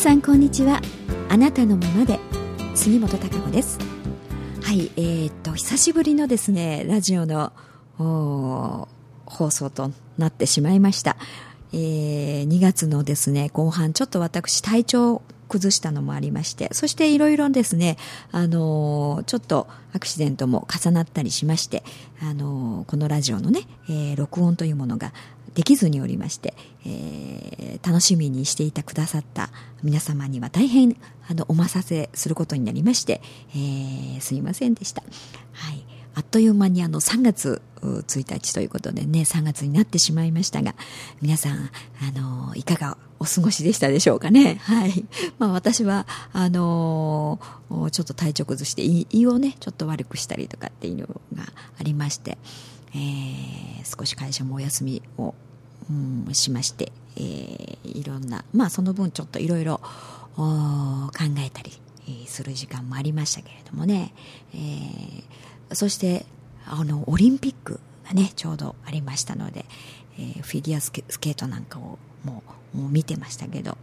さんこんにちは。あなたのままで杉本孝子です。はいえー、っと久しぶりのですねラジオの放送となってしまいました、えー、2月のですね後半ちょっと私体調崩したのもありまして、そしていろいろですね、あのー、ちょっとアクシデントも重なったりしまして、あのー、このラジオのね、えー、録音というものができずにおりまして、えー、楽しみにしていたくださった皆様には大変あのお待たせすることになりまして、えー、すいませんでした。はい。あっという間にあの3月1日ということでね、3月になってしまいましたが、皆さん、あの、いかがお過ごしでしたでしょうかね？はい。まあ私は、あのちょっと体調崩して胃、胃をね、ちょっと悪くしたりとかっていうのがありまして、えー、少し会社もお休みを、うん、しまして、えー、いろんな、まあその分ちょっといろいろ考えたりする時間もありましたけれどもね、えー、そしてあのオリンピックがねちょうどありましたので、えー、フィギュアスケートなんかをもうもう見てましたけど、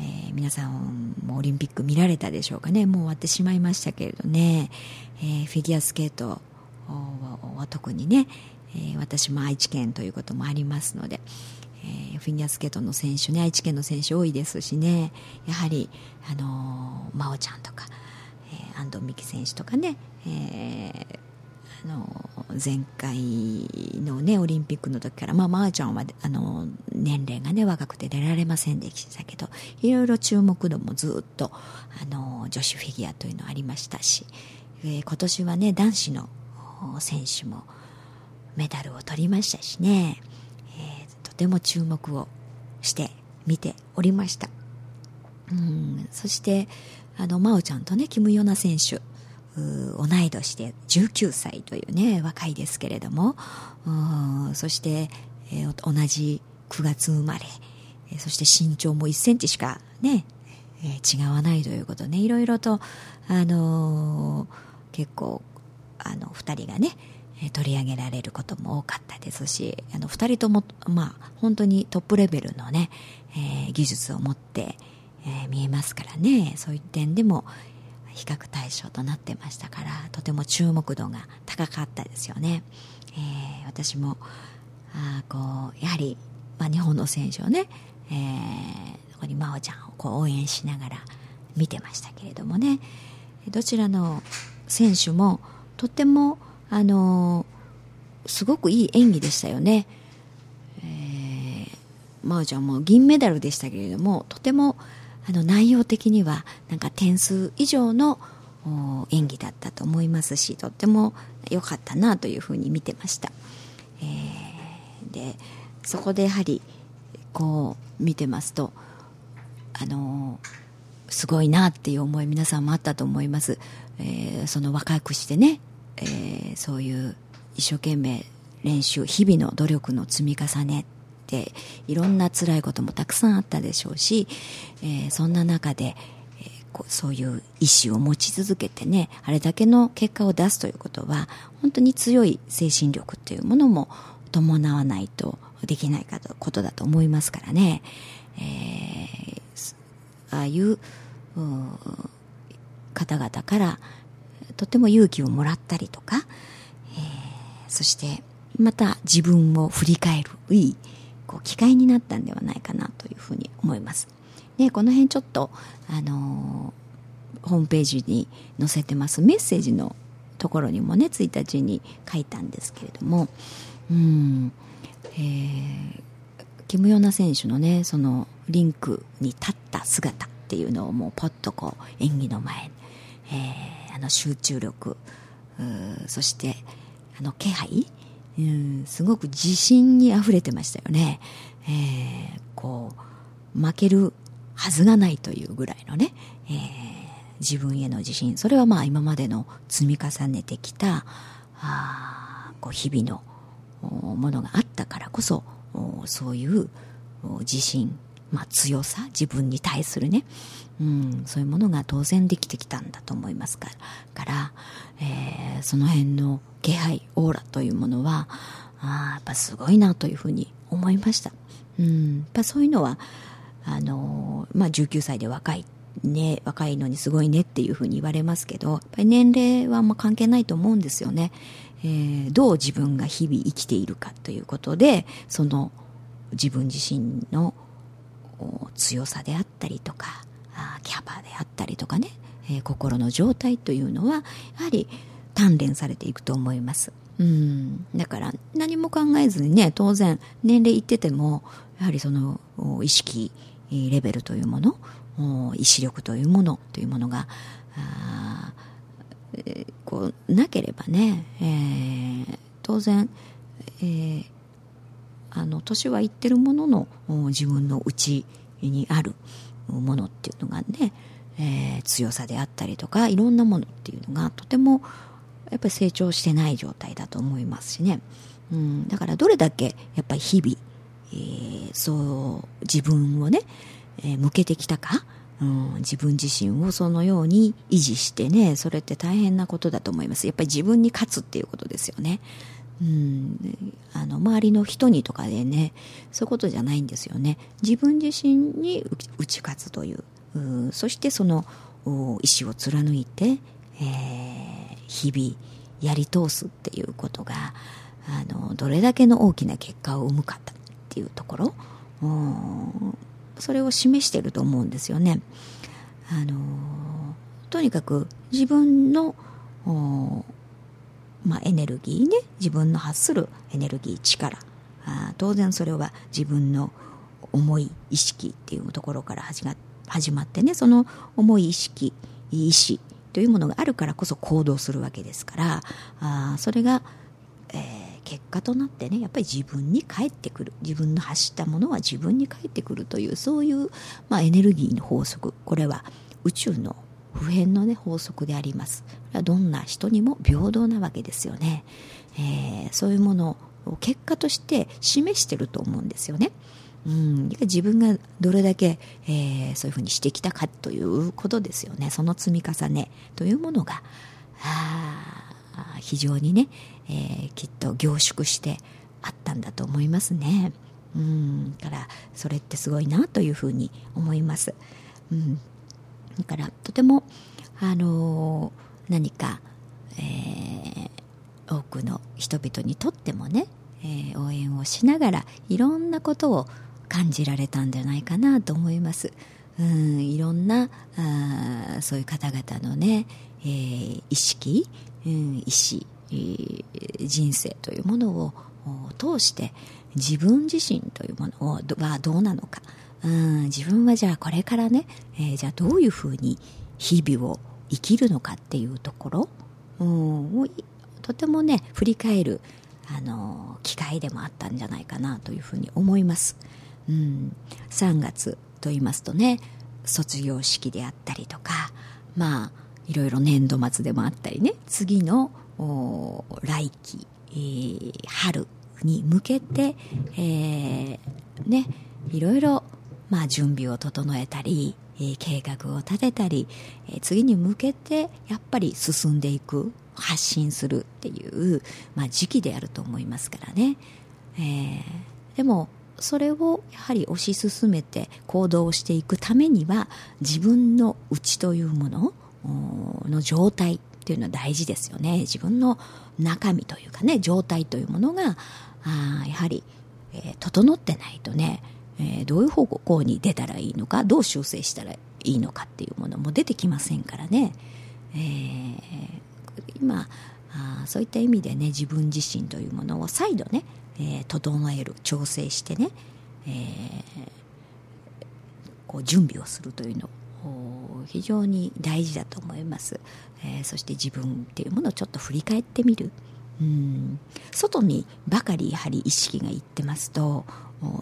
えー、皆さんもオリンピック見られたでしょうかね。もう終わってしまいましたけれどね、えー、フィギュアスケートは特にね、えー、私も愛知県ということもありますので、えー、フィギュアスケートの選手ね愛知県の選手多いですしね。やはり、あのー、真央ちゃんとか、えー、安藤美希選手とかね、えーあの前回の、ね、オリンピックの時から、まあ、まー、あ、ちゃんはあの年齢が、ね、若くて出られませんでしたけどいろいろ注目度もずっとあの女子フィギュアというのありましたし、えー、今年は、ね、男子の選手もメダルを取りましたしね、えー、とても注目をして見ておりました。うん。そしてあの真央ちゃんとねキム・ヨナ選手同い年で19歳というね若いですけれどもそして、えー、同じ9月生まれ、そして身長も1センチしかね、えー、違わないということねいろいろと、あの結構あの2人がね取り上げられることも多かったですしあの2人とも、まあ、本当にトップレベルのね、えー、技術を持って、えー、見えますからね。そういう点でも比較対象となってましたからとても注目度が高かったですよね、えー、私もあこうやはり、まあ、日本の選手をね、えー、ここに真央ちゃんをこう応援しながら見てましたけれどもね。どちらの選手もとてもあの、すごくいい演技でしたよね、えー、真央ちゃんも銀メダルでしたけれどもとてもあの内容的にはなんか点数以上の演技だったと思いますしとっても良かったなというふうに見てました、えー、でそこでやはりこう見てますとあのすごいなっていう思い皆さんもあったと思います、えー、その若くしてね、えー、そういう一生懸命練習日々の努力の積み重ねっていろんな辛いこともたくさんあったでしょうし、えー、そんな中で、えー、こうそういう意志を持ち続けてねあれだけの結果を出すということは本当に強い精神力っていうものも伴わないとできないかとことだと思いますからね、えー、ああいう方々からとても勇気をもらったりとか、えー、そしてまた自分を振り返るいいこう機会になったんではないかなというふうに思います。でこの辺ちょっと、あのー、ホームページに載せてます。メッセージのところにもね1日に書いたんですけれども。うん。えー、キム・ヨナ選手のねそのリンクに立った姿っていうのをもうポッとこう演技の前、えー、の集中力。そしてあの気配。うん、すごく自信にあふれてましたよね、えー、こう負けるはずがないというぐらいのね、えー、自分への自信。それはまあ今までの積み重ねてきたあこう日々のものがあったからこそそういう自信、まあ、強さ？自分に対するね、うん、そういうものが当然できてきたんだと思いますから。から、えー、その辺の気配オーラというものはあやっぱすごいなというふうに思いました、うん、やっぱそういうのはあの、まあ、19歳で若い。ね、若いのにすごいねっていうふうに言われますけど、やっぱり年齢はま関係ないと思うんですよね。えー、どう自分が日々生きているかということで、その自分自身の強さであったりとか、キャパであったりとかね、えー、心の状態というのは、やはり鍛錬されていくと思います。うん、だから何も考えずにね当然年齢いっててもやはりその意識レベルというもの意志力というものというものがあこうなければね、えー、当然、えー、あの年はいってるものの自分の内にあるものっていうのがね、えー、強さであったりとかいろんなものっていうのがとてもやっぱり成長してない状態だと思いますしね、うん、だからどれだけやっぱり日々、えー、そう自分をね、えー、向けてきたか、うん、自分自身をそのように維持してねそれって大変なことだと思います。やっぱり自分に勝つっていうことですよね。うん、あの周りの人にとかでねそういうことじゃないんですよね。自分自身に打ち勝つという。うそしてその意思を貫いて、えー、日々やり通すっていうことがあのどれだけの大きな結果を生むかっていうところ。それを示していると思うんですよね。あのとにかく自分のまあ、エネルギーね。自分の発するエネルギー力。あ当然それは自分の思い意識っていうところから始まってね。その思い意識意志というものがあるからこそ行動するわけですから。あそれが、えー、結果となってねやっぱり自分に返ってくる。自分の発したものは自分に返ってくるというそういう、まあ、エネルギーの法則。これは宇宙の普遍の、ね、法則であります。どんな人にも平等なわけですよね、えー、そういうものを結果として示してると思うんですよね。うん、自分がどれだけ、えー、そういうふうにしてきたかということですよね。その積み重ねというものが。あ非常にね、えー、きっと凝縮してあったんだと思いますね。うん。からそれってすごいなというふうに思います、うん、だからとてもあの、何か、えー、多くの人々にとってもね、えー、応援をしながらいろんなことを感じられたんじゃないかなと思います。うんいろんなあそういう方々のね、えー、意識、うん、意思、えー、人生というものを通して自分自身というものをはどうなのか、うん、自分はじゃあこれからね、えー、じゃあどういうふうに日々を生きるのかっていうところ、うん、とてもね振り返るあの機会でもあったんじゃないかなというふうに思います。うん、3月と言いますとね卒業式であったりとかまあいろいろ年度末でもあったりね次の来期、えー、春に向けて、えー、ねいろいろ、まあ、準備を整えたり、えー、計画を立てたり、えー、次に向けてやっぱり進んでいく発信するっていう、まあ、時期であると思いますからね、えー、でもそれをやはり推し進めて行動していくためには自分の内というものの状態っていうのは大事ですよね。自分の中身というかね状態というものがあやはり、えー、整ってないとね、えー、どういう方向に出たらいいのかどう修正したらいいのかっていうものも出てきませんからね、えー、今あそういった意味でね自分自身というものを再度ねえー、整える調整してね、えー、こう準備をするというの非常に大事だと思います、えー、そして自分っていうものをちょっと振り返ってみる。うん。外にばかりやはり意識がいってますと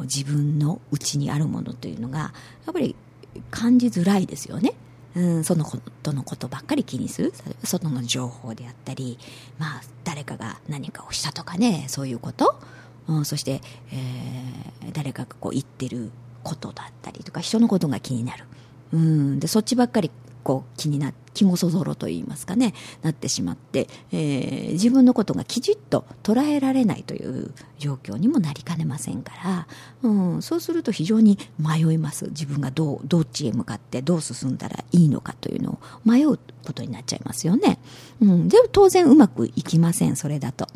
自分の内にあるものというのがやっぱり感じづらいですよね。うん、そのことのことばっかり気にする。外の情報であったり、まあ、誰かが何かをしたとかねそういうこと。うん、そして、えー、誰かがこう言ってることだったりとか人のことが気になる、うん、でそっちばっかりこう気になって肝そぞろと言いますかねなってしまって、えー、自分のことがきちっと捉えられないという状況にもなりかねませんから、うん、そうすると非常に迷います。自分がどうどっちへ向かってどう進んだらいいのかというのを迷うことになっちゃいますよね、うん、でも当然うまくいきませんそれだと、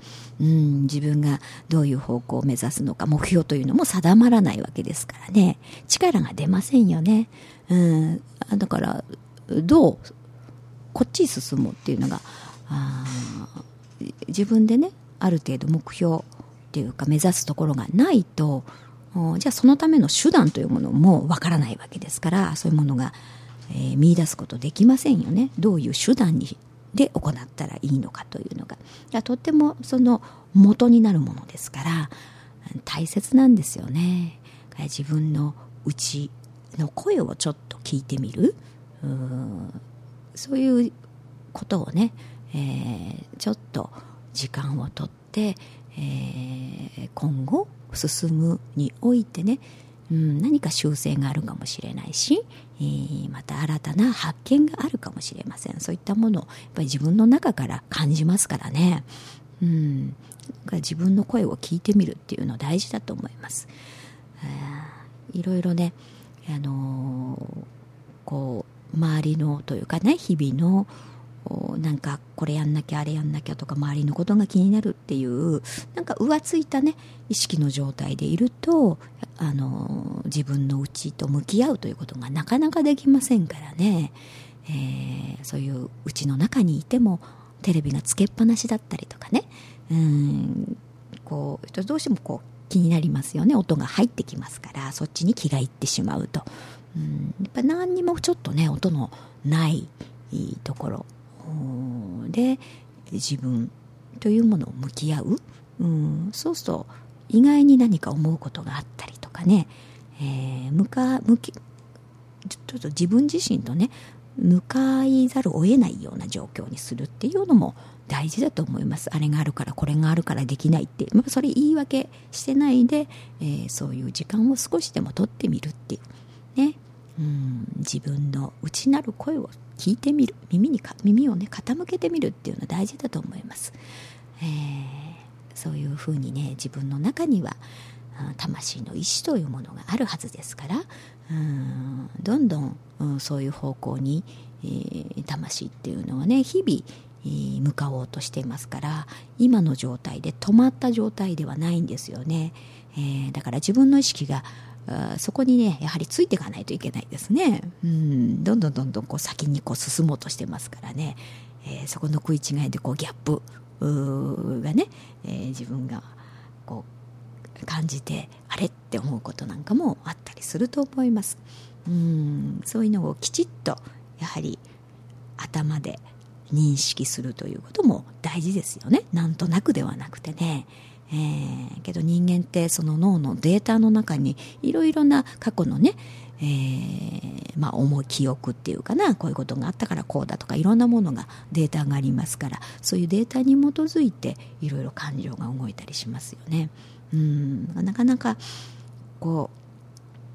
うん、自分がどういう方向を目指すのか目標というのも定まらないわけですからね。力が出ませんよね、うん、だからどうこっちに進むっていうのが自分でねある程度目標っていうか目指すところがないとじゃあそのための手段というものもわからないわけですからそういうものが、えー、見出すことできませんよね。どういう手段にで行ったらいいのかというのが。いやとってもその元になるものですから大切なんですよね。自分の内の声をちょっと聞いてみる。うそういうことをね、えー、ちょっと時間をとって、えー、今後進むにおいてね、うん、何か修正があるかもしれないし、えー、また新たな発見があるかもしれません。そういったものをやっぱり自分の中から感じますからね、うん、だか自分の声を聞いてみるっていうの大事だと思います、いろいろね、あのー、こう周りのというかね日々のなんかこれやんなきゃあれやんなきゃとか周りのことが気になるっていうなんか浮ついたね意識の状態でいるとあの自分の内と向き合うということがなかなかできませんからね、えー、そういう内の中にいてもテレビがつけっぱなしだったりとかね。うんこうどうしてもこう気になりますよね。音が入ってきますからそっちに気がいってしまうと。うんやっぱ何にもちょっとね音のないところ。で自分というものを向き合う、うん、そうすると意外に何か思うことがあったりとかね、えー、向か向きちょっと自分自身とね向かいざるを得ないような状況にするっていうのも大事だと思います。あれがあるからこれがあるからできないって。まあそれ言い訳してないで、えー、そういう時間を少しでも取ってみるっていう。ね。うん自分の内なる声を聞いてみる。耳にか耳をね傾けてみるっていうのは大事だと思います、えー、そういうふうにね自分の中には魂の意志というものがあるはずですからうんどんどん、うん、そういう方向に、えー、魂っていうのはね日々向かおうとしていますから今の状態で止まった状態ではないんですよね、えー、だから自分の意識がそこにねやはりついていかないといけないですね。うんどんどんどんどんこう先にこう進もうとしてますからね、えー、そこの食い違いでこうギャップがね、えー、自分がこう感じてあれって思うことなんかもあったりすると思います。うんそういうのをきちっとやはり頭で認識するということも大事ですよね。なんとなくではなくてね。えー、けど人間ってその脳のデータの中にいろいろな過去のね、えー、まあ重い記憶っていうかなこういうことがあったからこうだとかいろんなものがデータがありますからそういうデータに基づいていろいろ感情が動いたりしますよね。うん。なかなかこ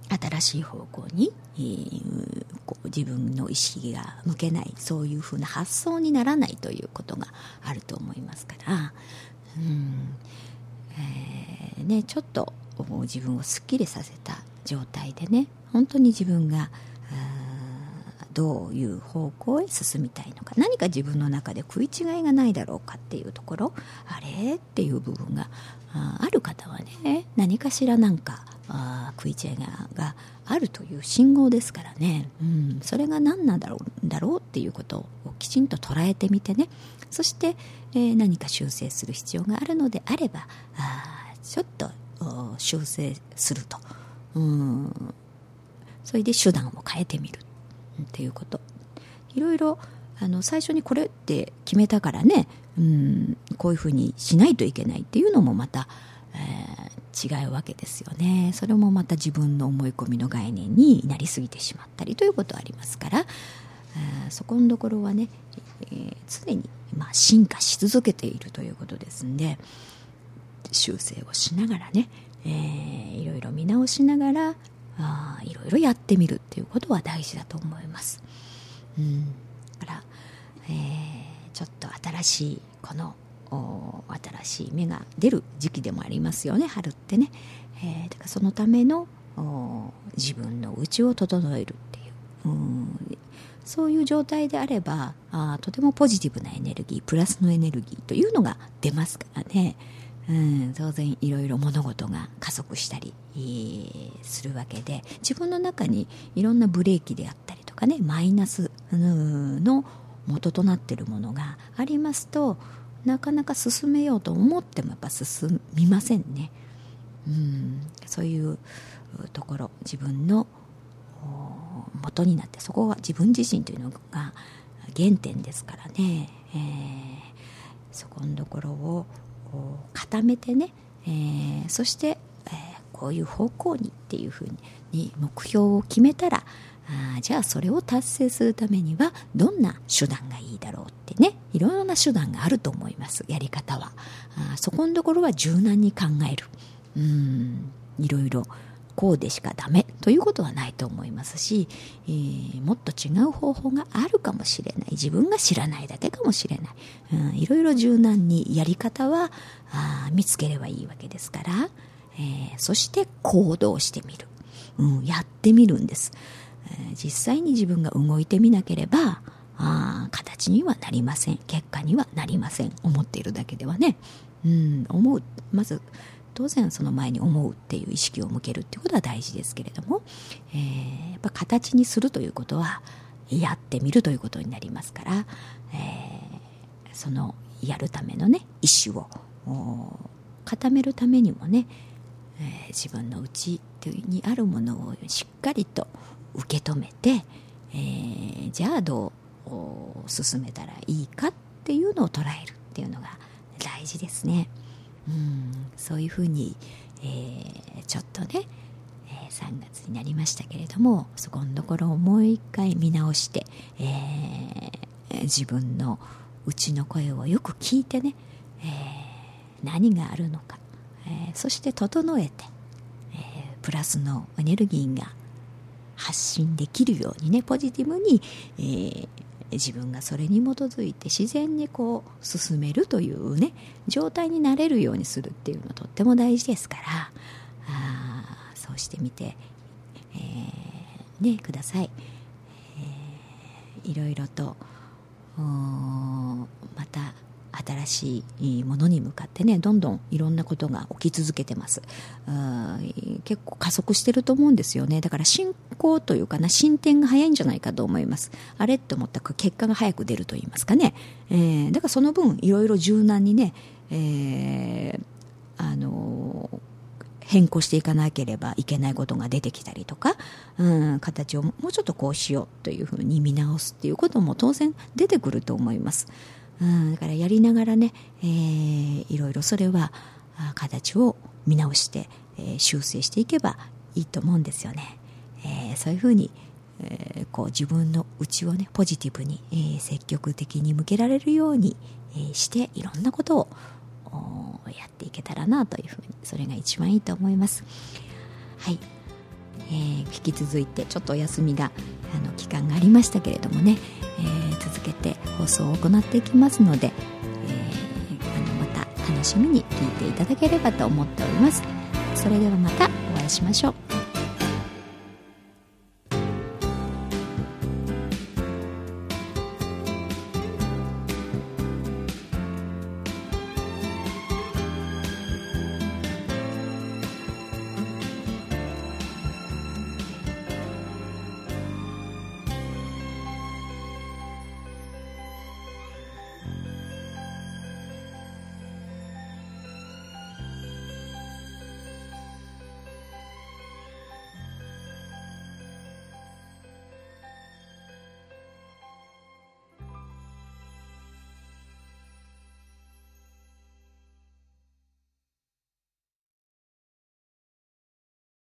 う新しい方向に、えー、こう自分の意識が向けないそういうふうな発想にならないということがあると思いますから、うん、ね、ちょっと自分をすっきりさせた状態でね本当に自分がどういう方向へ進みたいのか何か自分の中で食い違いがないだろうかっていうところあれっていう部分がある方はね何かしらなんか食い違いがあるという信号ですからね、うん、それが何なんだろうだろうっていうことをきちんと捉えてみてね。そして、えー、何か修正する必要があるのであればあちょっと修正すると、うん、それで手段を変えてみるっていうこと。いろいろあの最初にこれって決めたからね、うん、こういうふうにしないといけないっていうのもまた、えー、違うわけですよね。それもまた自分の思い込みの概念になりすぎてしまったりということはありますから、えー、そこのところはね、えー、常にまあ、進化し続けているということですんで修正をしながらね、えー、いろいろ見直しながらあいろいろやってみるっていうことは大事だと思います。うん、だからえー、ちょっと新しいこの新しい芽が出る時期でもありますよね春ってね、えー、だからそのための自分の内を整えるっていう。うん。そういう状態であればあとてもポジティブなエネルギープラスのエネルギーというのが出ますからね、うん、当然いろいろ物事が加速したり、するわけで自分の中にいろんなブレーキであったりとかねマイナスの元となっているものがありますとなかなか進めようと思ってもやっぱ進みませんね。うんそういうところ自分の元になってそこは自分自身というのが原点ですからね、えー、そこのところを固めてね、えー、そして、えー、こういう方向にっていうふうに目標を決めたらあじゃあそれを達成するためにはどんな手段がいいだろうってねいろいろな手段があると思いますやり方は。あそこのところは柔軟に考える。うんいろいろこうでしかダメということはないと思いますし、えー、もっと違う方法があるかもしれない。自分が知らないだけかもしれない、うん、いろいろ柔軟にやり方はあ見つければいいわけですから、えー、そして行動してみる、うん、やってみるんです。え実際に自分が動いてみなければあ形にはなりません。結果にはなりません。思っているだけではね、うん、思う。まず当然その前に思うっていう意識を向けるっていうことは大事ですけれども、えー、やっぱ形にするということはやってみるということになりますから、えー、そのやるためのね意思を固めるためにもね、えー、自分の内にあるものをしっかりと受け止めて、えー、じゃあどう進めたらいいかっていうのを捉えるっていうのが大事ですね。うん。そういうふうに、えー、ちょっとね、えー、3月になりましたけれどもそこのところをもう一回見直して、えー、自分の内の声をよく聞いてね、え何があるのか、えそして整えて、えプラスのエネルギーが発信できるようにねポジティブに、えー、自分がそれに基づいて自然にこう進めるというね状態になれるようにするっていうのはとっても大事ですから。あそうしてみて、えー、ねください、えー、いろいろとまた新しいものに向かってねどんどんいろんなことが起き続けてます。結構加速してると思うんですよね。だから進行というかな進展が早いんじゃないかと思います。あれって思ったら結果が早く出ると言いますかね、えー、だからその分いろいろ柔軟にね、えー、あのー変更していかなければいけないことが出てきたりとか、うん、形をもうちょっとこうしようというふうに見直すっていうことも当然出てくると思います。うん、だからやりながらね、えー、いろいろそれは形を見直して、えー、修正していけばいいと思うんですよね。えー、そういうふうに、えー、こう自分の内をねポジティブに、えー、積極的に向けられるように、えー、していろんなことをやっていけたらなというふうにそれが一番いいと思います。はい、えー、引き続いてちょっとお休みがあの期間がありましたけれどもね、えー、続けて放送を行っていきますので、えー、あのまた楽しみに聞いていただければと思っております。それではまたお会いしましょう。